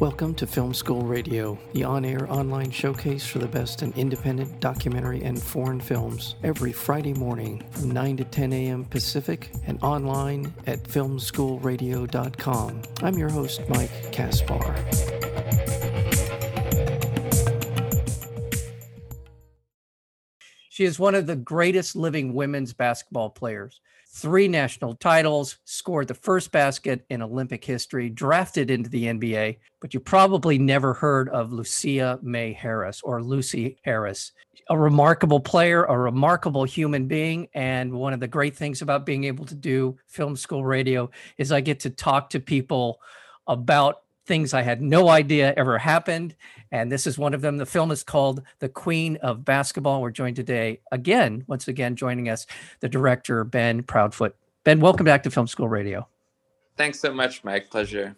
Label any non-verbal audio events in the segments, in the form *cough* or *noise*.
Welcome to Film School Radio, the on air online showcase for the best in independent documentary and foreign films, every Friday morning from 9 to 10 a.m. Pacific and online at filmschoolradio.com. I'm your host, Mike Kaspar. She is one of the greatest living women's basketball players three national titles, scored the first basket in Olympic history, drafted into the NBA, but you probably never heard of Lusia Mae Harris or Lucy Harris. A remarkable player, a remarkable human being. And one of the great things about being able to do film school radio is I get to talk to people about things I had no idea ever happened. And this is one of them. The film is called The Queen of Basketball. We're joined today again, once again, joining us, the director, Ben Proudfoot. Ben, welcome back to Film School Radio. Thanks so much, Mike. Pleasure.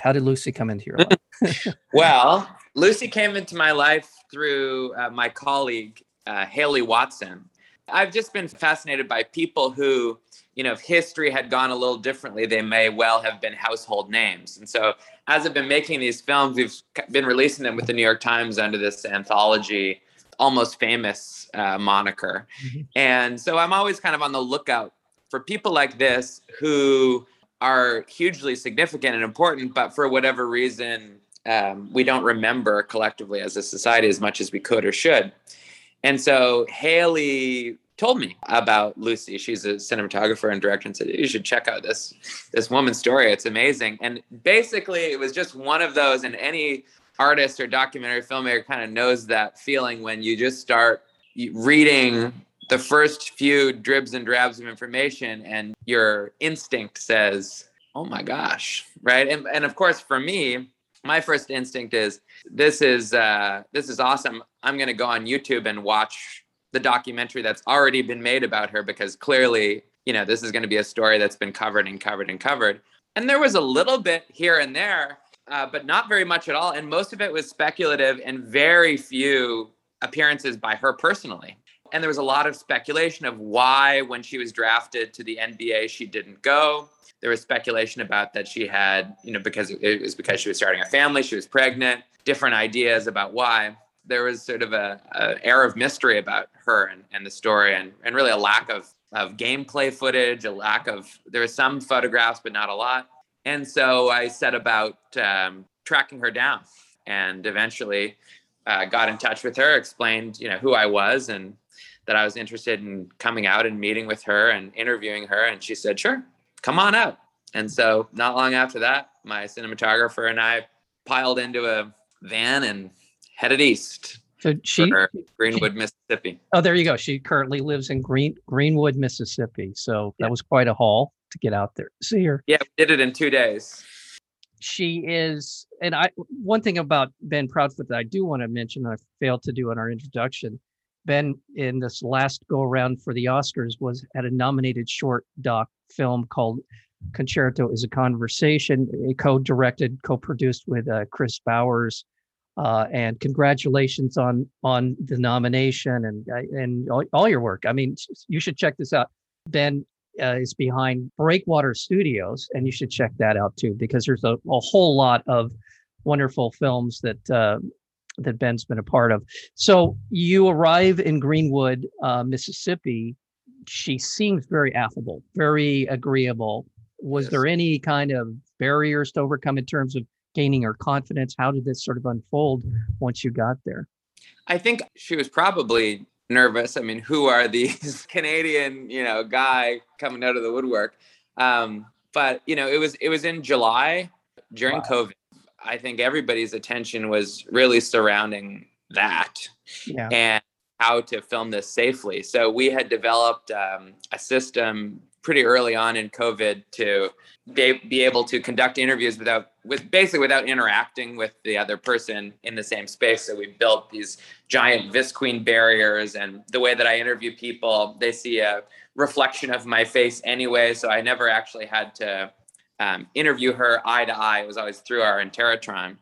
How did Lucy come into your *laughs* life? *laughs* well, Lucy came into my life through uh, my colleague, uh, Haley Watson. I've just been fascinated by people who, you know, if history had gone a little differently, they may well have been household names. And so, as I've been making these films, we've been releasing them with the New York Times under this anthology, almost famous uh, moniker. Mm-hmm. And so, I'm always kind of on the lookout for people like this who are hugely significant and important, but for whatever reason, um, we don't remember collectively as a society as much as we could or should. And so Haley told me about Lucy. She's a cinematographer and director and said, you should check out this this woman's story. It's amazing. And basically it was just one of those and any artist or documentary filmmaker kind of knows that feeling when you just start reading the first few dribs and drabs of information and your instinct says, "Oh my gosh." Right? And and of course for me, my first instinct is this is uh, this is awesome. I'm to go on YouTube and watch the documentary that's already been made about her because clearly, you know, this is going to be a story that's been covered and covered and covered. And there was a little bit here and there, uh, but not very much at all. And most of it was speculative and very few appearances by her personally. And there was a lot of speculation of why, when she was drafted to the NBA, she didn't go there was speculation about that she had, you know, because it was because she was starting a family, she was pregnant, different ideas about why. There was sort of a, a air of mystery about her and, and the story, and, and really a lack of, of gameplay footage, a lack of, there were some photographs, but not a lot. And so I set about um, tracking her down and eventually uh, got in touch with her, explained, you know, who I was and that I was interested in coming out and meeting with her and interviewing her. And she said, sure, come on out. And so not long after that, my cinematographer and I piled into a van and headed east. So she Greenwood, she, Mississippi. Oh, there you go. She currently lives in Green Greenwood, Mississippi. So yeah. that was quite a haul to get out there. See her. Yeah, did it in two days. She is, and I one thing about Ben Proudfoot that I do want to mention, I failed to do in our introduction. Ben, in this last go around for the Oscars, was at a nominated short doc film called Concerto is a Conversation, co-directed, co-produced with uh, Kris Bowers. Uh, and congratulations on on the nomination and and all, all, your work. I mean, you should check this out. Ben uh, is behind Breakwater Studios, and you should check that out too because there's a, a whole lot of wonderful films that uh, that Ben's been a part of. So you arrive in Greenwood, uh, Mississippi, she seems very affable, very agreeable. Was yes. there any kind of barriers to overcome in terms of gaining her confidence? How did this sort of unfold once you got there? I think she was probably nervous. I mean, who are these *laughs* Canadian, you know, guy coming out of the woodwork? Um, but you know, it was it was in July during wow. COVID. I think everybody's attention was really surrounding that. Yeah. And how to film this safely. So we had developed um, a system pretty early on in COVID to be, able to conduct interviews without, with basically without interacting with the other person in the same space. So we built these giant visqueen barriers, and the way that I interview people, they see a reflection of my face anyway. So I never actually had to um, interview her eye to eye. It was always through our Interrotron.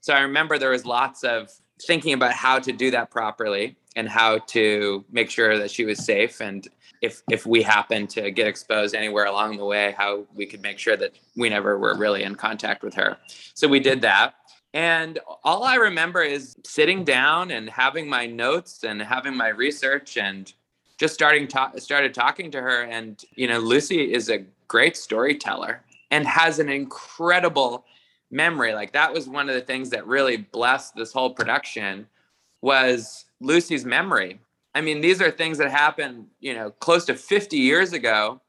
So I remember there was lots of thinking about how to do that properly and how to make sure that she was safe. And if if we happen to get exposed anywhere along the way how we could make sure that we never were really in contact with her. So we did that. And all I remember is sitting down and having my notes and having my research and just starting to- started talking to her. And you know, Lucy is a great storyteller and has an incredible memory. Like that was one of the things that really blessed this whole production was Lucy's memory. I mean, these are things that happened, you know, close to 50 years ago.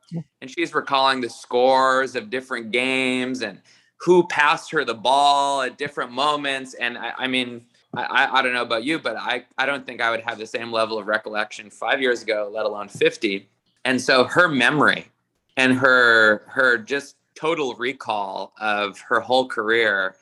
And she's recalling the scores of different games and who passed her the ball at different moments. And I, I mean, I, I don't know about you, but I, I don't think I would have the same level of recollection five years ago, let alone 50. And so her memory and her her just total recall of her whole career,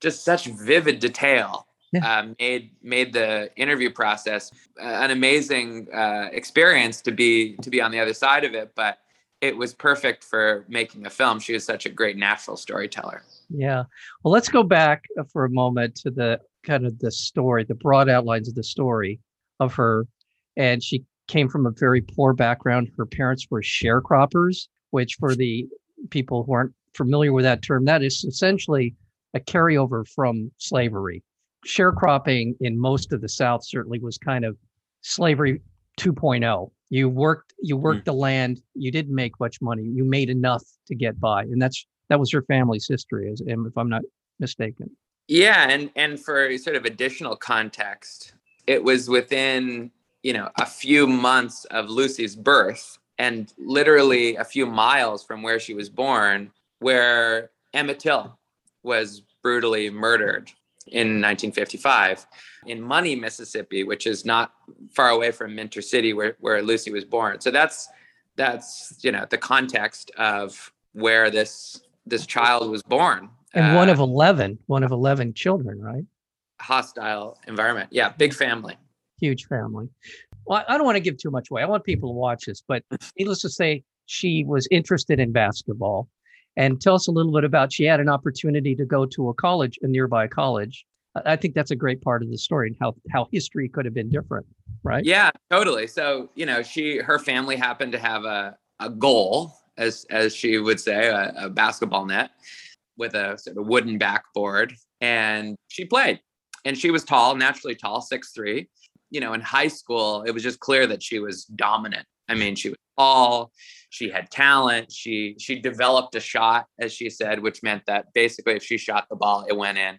just such vivid detail yeah. uh, made made the interview process uh, an amazing uh, experience to be to be on the other side of it. But it was perfect for making a film. She was such a great natural storyteller. Yeah. Well, let's go back uh, for a moment to the kind of the story, the broad outlines of the story of her. And she came from a very poor background. Her parents were sharecroppers, which for the people who aren't familiar with that term, that is essentially a carryover from slavery sharecropping in most of the South certainly was kind of slavery 2.0. You worked you hmm. worked mm. the land. You didn't make much money. You made enough to get by, and that's that was your family's history, as if I'm not mistaken. Yeah, and and for sort of additional context, it was within you know a few months of Lucy's birth, and literally a few miles from where she was born, where Emmett Till was brutally murdered in 1955 in Money, Mississippi, which is not far away from Minter City, where, where Lucy was born. So that's that's you know the context of where this this child was born. And uh, one of 11, one of 11 children, right? Hostile environment. Yeah, big family. Huge family. Well, I don't want to give too much away. I want people to watch this, but *laughs* needless to say, she was interested in basketball and tell us a little bit about she had an opportunity to go to a college, a nearby college. I think that's a great part of the story and how how history could have been different, right? Yeah, totally. So you know, she her family happened to have a a goal, as as she would say, a, a basketball net with a sort of wooden backboard, and she played. And she was tall, naturally tall, six three. You know, in high school, it was just clear that she was dominant. I mean, she was tall she had talent she she developed a shot as she said which meant that basically if she shot the ball it went in.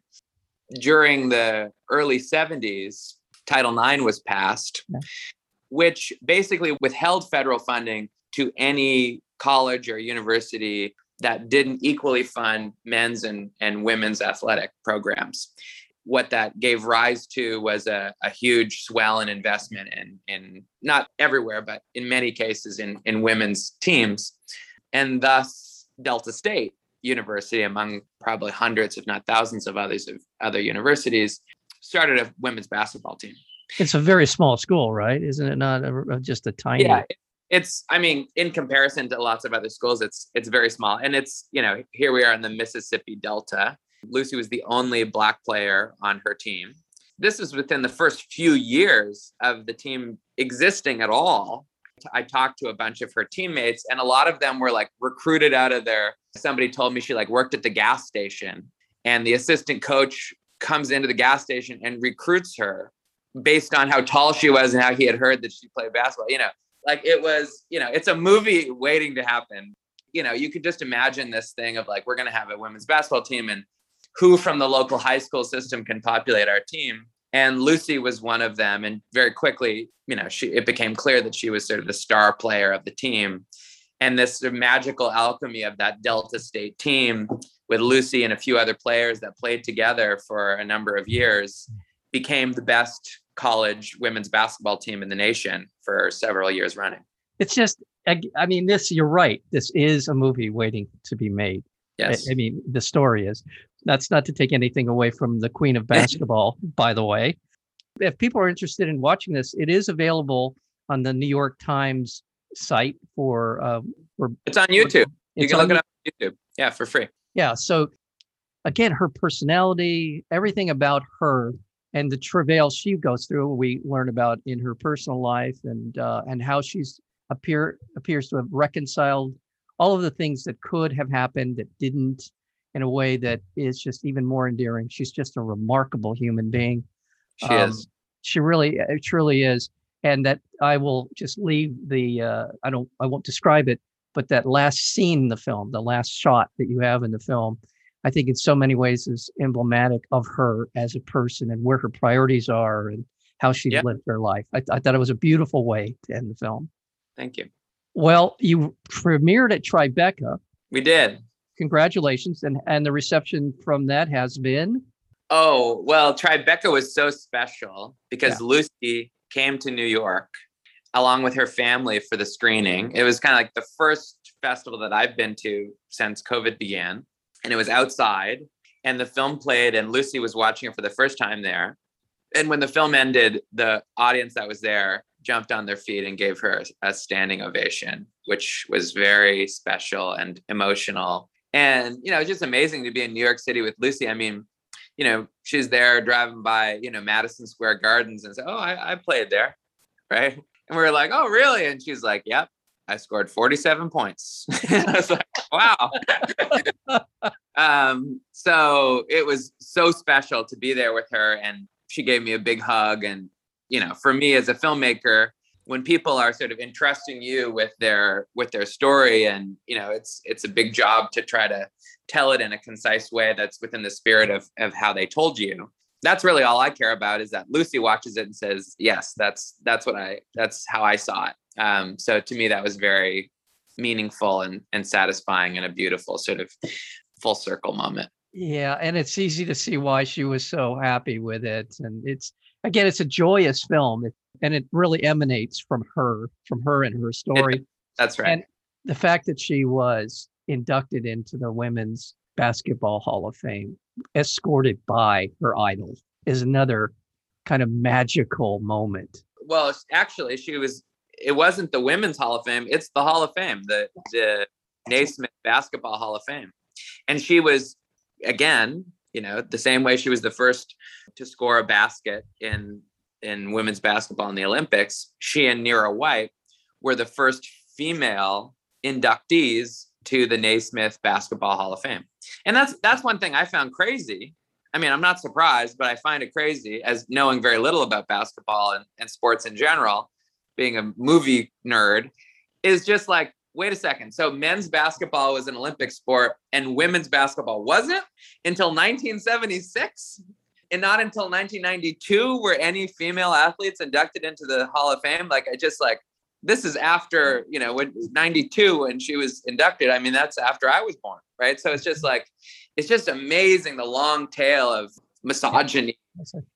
During the early 70s title ix was passed which basically withheld federal funding to any college or university that didn't equally fund men's and, and women's athletic programs what that gave rise to was a, a huge swell in investment in, in not everywhere, but in many cases in, in women's teams. And thus, Delta State University, among probably hundreds, if not thousands of others of other universities, started a women's basketball team. It's a very small school, right? Isn't it not a, just a tiny? Yeah, it's. I mean, in comparison to lots of other schools, it's it's very small, and it's you know here we are in the Mississippi Delta, Lucy was the only Black player on her team. This is within the first few years of the team existing at all. I talked to a bunch of her teammates, and a lot of them were like recruited out of there. Somebody told me she like worked at the gas station, and the assistant coach comes into the gas station and recruits her based on how tall she was and how he had heard that she played basketball. You know, like it was, you know, it's a movie waiting to happen. You know, you could just imagine this thing of like, we're going to have a women's basketball team and who from the local high school system can populate our team. And lucy was one of them. And very quickly you know she it became clear that she was sort of the star player of the team. And this sort of magical alchemy of that delta state team with lucy and a few other players that played together for a number of years became the best college women's basketball team in the nation for several years running. It's just i mean this you're right. This is a movie waiting to be made Yes. I, I mean, the story is. That's not to take anything away from the queen of *laughs* basketball, by the way. If people are interested in watching this, it is available on the New York Times site for. Uh, for it's on YouTube. You can look it up on YouTube. Yeah, for free. Yeah. So, again, her personality, everything about her, and the travail she goes through, we learn about in her personal life, and uh, and how she's appear appears to have reconciled all of the things that could have happened that didn't in a way that is just even more endearing. She's just a remarkable human being. She Um, is. She really, it truly is. And that I will just leave the, uh, I don't, I won't describe it, but that last scene in the film, the last shot that you have in the film, I think in so many ways is emblematic of her as a person and where her priorities are and how she Yep. lived her life. I, I thought it was a beautiful way to end the film. Thank you. Well, you premiered at Tribeca. We did. Congratulations. And, and the reception from that has been, Oh, well, Tribeca was so special because Lucy came to New York along with her family for the screening. It was kind of like the first festival that I've been to since COVID began. And it was outside, and the film played, and Lucy was watching it for the first time there. And when the film ended, the audience that was there jumped on their feet and gave her a standing ovation, which was very special and emotional. And, you know, it's just amazing to be in New York City with Lucy. I mean, you know, she's there driving by, you know, Madison Square Gardens and said, Oh, I, I played there. Right. And we were like, Oh, really? And she's like, Yep, I scored 47 points. *laughs* I was like, Wow. *laughs* um, so it was so special to be there with her. And she gave me a big hug. And, you know, for me as a filmmaker, when people are sort of entrusting you with their with their story and you know it's it's a big job to try to tell it in a concise way that's within the spirit of of how they told you that's really all i care about is that lucy watches it and says yes that's that's what i that's how i saw it um, so to me that was very meaningful and and satisfying and a beautiful sort of full circle moment yeah. And it's easy to see why she was so happy with it. And it's, again, it's a joyous film and it really emanates from her, from her and her story. *laughs* that's right And the fact that she was inducted into the Women's Basketball Hall of Fame, escorted by her idol, is another kind of magical moment. well actually she was it wasn't the women's hall of fame it's the hall of fame the the naismith basketball hall of fame and she was again you know the same way she was the first to score a basket in in women's basketball in the olympics she and Nera White were the first female inductees to the naismith basketball hall of fame. And that's that's one thing i found crazy. I mean, I'm not surprised, but I find it crazy as knowing very little about basketball and, and sports in general, being a movie nerd, is just like, wait a second. So men's basketball was an Olympic sport and women's basketball wasn't until 1976. And not until 1992 were any female athletes inducted into the Hall of Fame. Like, I just like, this is after, you know, when 92 when she was inducted. I mean, that's after I was born, right? So it's just like, it's just amazing the long tail of misogyny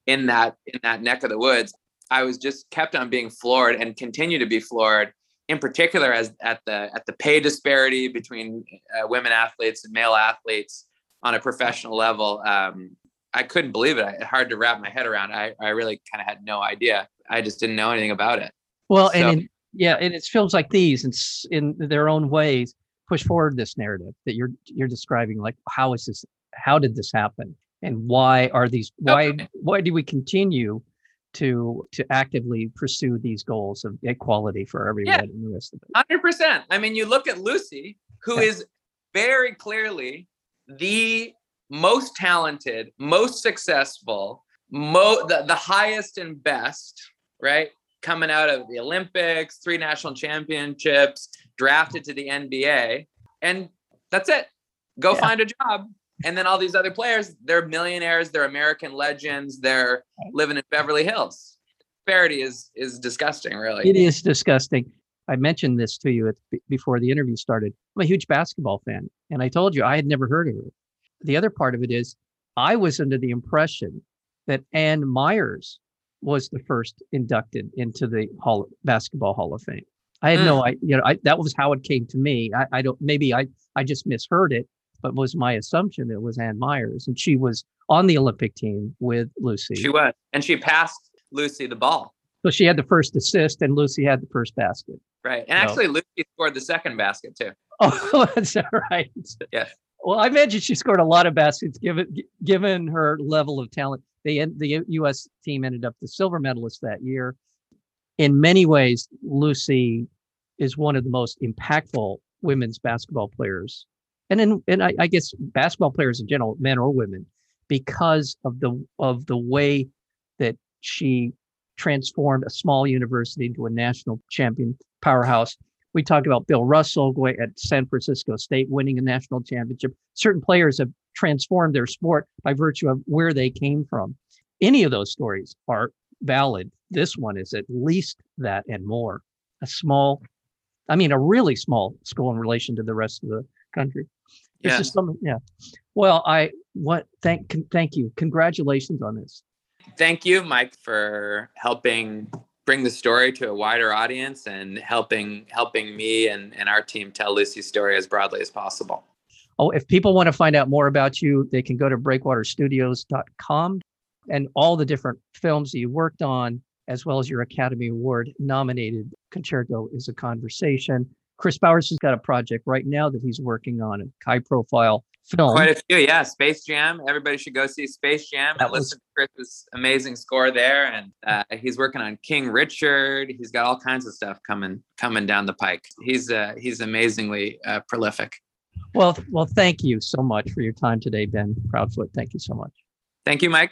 in that in that neck of the woods. I was just kept on being floored and continue to be floored, in particular as at the at the pay disparity between uh, women athletes and male athletes on a professional level. Um, I couldn't believe it. I, hard to wrap my head around. I, I really kind of had no idea. I just didn't know anything about it. Well, So- and in, yeah, and it's films like these, and in their own ways, push forward this narrative that you're you're describing. Like, how is this? How did this happen? And why are these? Why Okay. why do we continue to to actively pursue these goals of equality for everyone and the rest of it? Hundred percent. I mean, you look at Lucy, who Yeah. is very clearly the most talented, most successful, mo the, the highest and best, right? Coming out of the Olympics, three national championships, drafted to the NBA, and that's it. Go Yeah. find a job. And then all these other players, they're millionaires, they're American legends, they're living in Beverly Hills. Disparity is is disgusting, really. It is disgusting. I mentioned this to you at, before the interview started. I'm a huge basketball fan, and I told you I had never heard of her. The other part of it is I was under the impression that Ann Meyers was the first inducted into the Hall Basketball Hall of Fame. I had no, hmm. I you know, I, that was how it came to me. I, I don't maybe I I just misheard it, but was my assumption it was Ann Meyers, and she was on the Olympic team with Lucy. She was, and she passed Lucy the ball, so she had the first assist, and Lucy had the first basket. right? And No. actually, Lucy scored the second basket too. *laughs* Oh, that's right. Yes. Well, I imagine she scored a lot of baskets given given her level of talent. They the U.S. team ended up the silver medalist that year. In many ways, Lucy is one of the most impactful women's basketball players and then and I, I guess basketball players in general, men or women, because of the of the way that she transformed a small university into a national champion powerhouse. We talked about Bill Russell going at San Francisco State winning a national championship. Certain players have transformed their sport by virtue of where they came from. Any of those stories are valid. This one is at least that and more. A small, I mean, a really small school in relation to the rest of the country. This Yeah. is something, yeah. Well, I what thank con- thank you. Congratulations on this. Thank you, Mike, for helping bring the story to a wider audience and helping helping me and, and our team tell Lucy's story as broadly as possible. Oh, if people want to find out more about you, they can go to breakwaterstudios.com and all the different films that you worked on, as well as your Academy Award nominated Concerto is a Conversation. Kris Bowers has got a project right now that he's working on, a high profile film. Quite a few, yeah. Space Jam. Everybody should go see Space Jam That and was- listen to Kris's amazing score there. And uh, he's working on King Richard. He's got all kinds of stuff coming coming down the pike. He's uh, he's amazingly uh, prolific. Well, well, thank you so much for your time today, Ben Proudfoot. Thank you so much. Thank you, Mike.